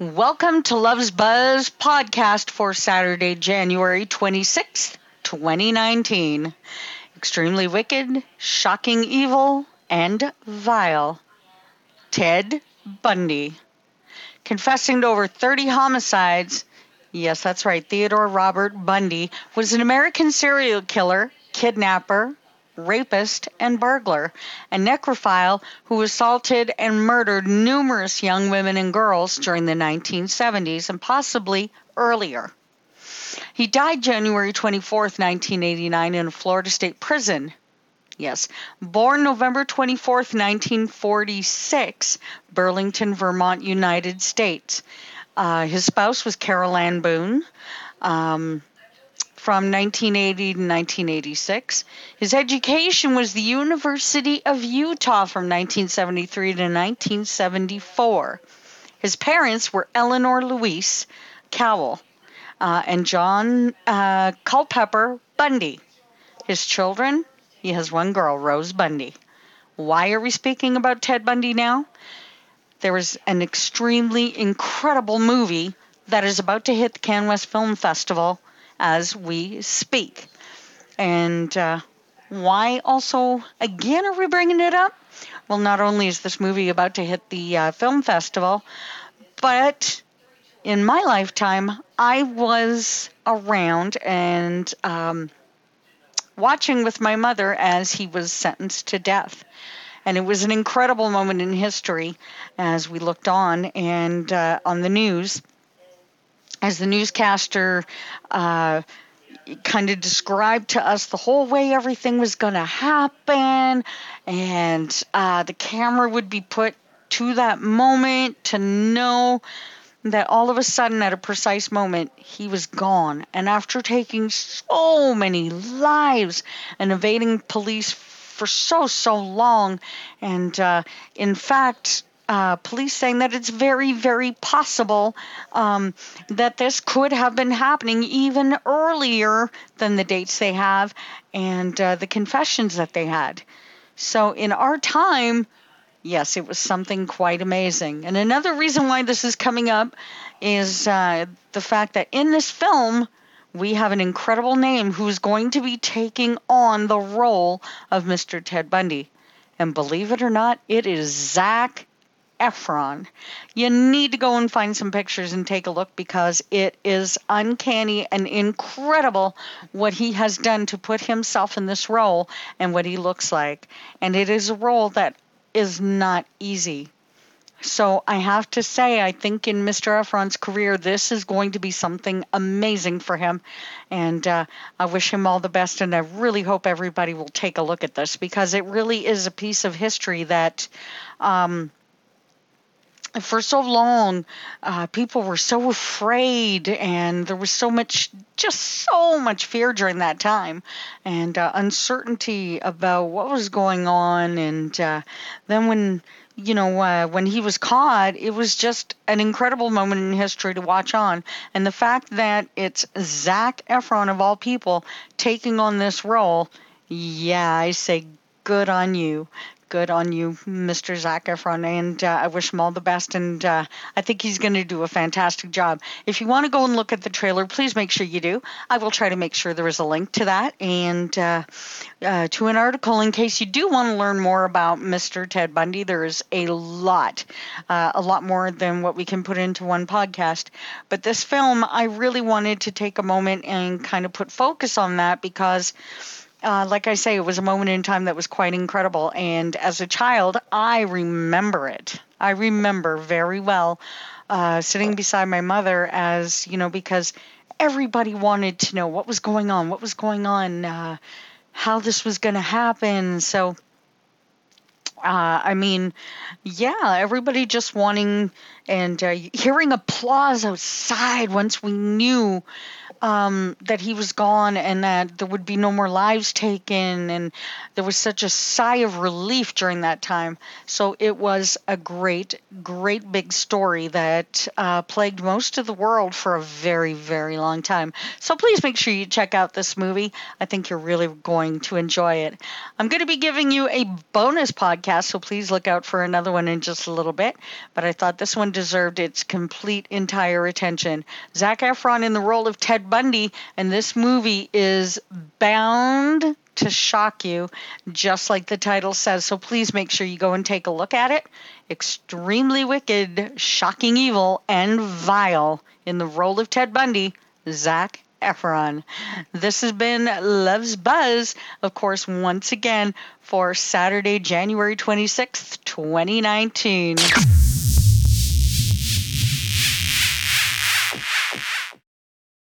Welcome to Love's Buzz podcast for Saturday, January 26th, 2019. Extremely wicked, shocking evil, and vile. Ted Bundy. Confessing to over 30 homicides, yes, that's right, Theodore Robert Bundy was an American serial killer, kidnapper, rapist, and burglar, a necrophile who assaulted and murdered numerous young women and girls during the 1970s and possibly earlier. He died January 24, 1989, in a Florida State prison. Yes, born November 24, 1946, Burlington, Vermont, United States. Uh, his spouse was Carol Ann Boone. Um, from 1980 to 1986. His education was the University of Utah from 1973 to 1974. His parents were Eleanor Louise Cowell uh, and John uh, Culpepper Bundy. His children, he has one girl, Rose Bundy. Why are we speaking about Ted Bundy now? There was an extremely incredible movie that is about to hit the Cannes West Film Festival as we speak. And uh, why also, again, are we bringing it up? Well, not only is this movie about to hit the uh, film festival, but in my lifetime, I was around and um, watching with my mother as he was sentenced to death. And it was an incredible moment in history as we looked on and uh, on the news as the newscaster uh, kind of described to us the whole way everything was going to happen, and uh, the camera would be put to that moment to know that all of a sudden, at a precise moment, he was gone. And after taking so many lives and evading police for so, so long, and uh, in fact, uh, police saying that it's very, very possible um, that this could have been happening even earlier than the dates they have and uh, the confessions that they had. So in our time, yes, it was something quite amazing. And another reason why this is coming up is uh, the fact that in this film, we have an incredible name who's going to be taking on the role of Mr. Ted Bundy. And believe it or not, it is Zac Efron. You need to go and find some pictures and take a look because it is uncanny and incredible what he has done to put himself in this role and what he looks like. And it is a role that is not easy. So I have to say, I think in Mr. Efron's career, this is going to be something amazing for him. And uh, I wish him all the best. And I really hope everybody will take a look at this because it really is a piece of history that. Um, for so long, uh, people were so afraid, and there was so much, just so much fear during that time, and uh, uncertainty about what was going on. And uh, then when you know, uh, when he was caught, it was just an incredible moment in history to watch on. And the fact that it's Zac Efron, of all people, taking on this role, yeah, I say good on you good on you, Mr. Zac Efron, and uh, I wish him all the best. And uh, I think he's going to do a fantastic job. If you want to go and look at the trailer, please make sure you do. I will try to make sure there is a link to that and uh, uh to an article in case you do want to learn more about Mr. Ted Bundy. There is a lot, uh, a lot more than what we can put into one podcast. But this film, I really wanted to take a moment and kind of put focus on that because uh, like I say, it was a moment in time that was quite incredible. And as a child, I remember it. I remember very well uh, sitting beside my mother as, you know, because everybody wanted to know what was going on, what was going on, uh, how this was going to happen. So, uh, I mean, yeah, everybody just wanting and uh, hearing applause outside once we knew um, that he was gone and that there would be no more lives taken. And there was such a sigh of relief during that time. So it was a great, great big story that uh, plagued most of the world for a very, very long time. So please make sure you check out this movie. I think you're really going to enjoy it. I'm going to be giving you a bonus podcast podcast, so please look out for another one in just a little bit. But I thought this one deserved its complete, entire attention. Zac Efron in the role of Ted Bundy, and this movie is bound to shock you, just like the title says. So please make sure you go and take a look at it. Extremely wicked, shocking evil, and vile in the role of Ted Bundy, Zac Efron. This has been Love's Buzz, of course, once again for Saturday, January 26th, 2019.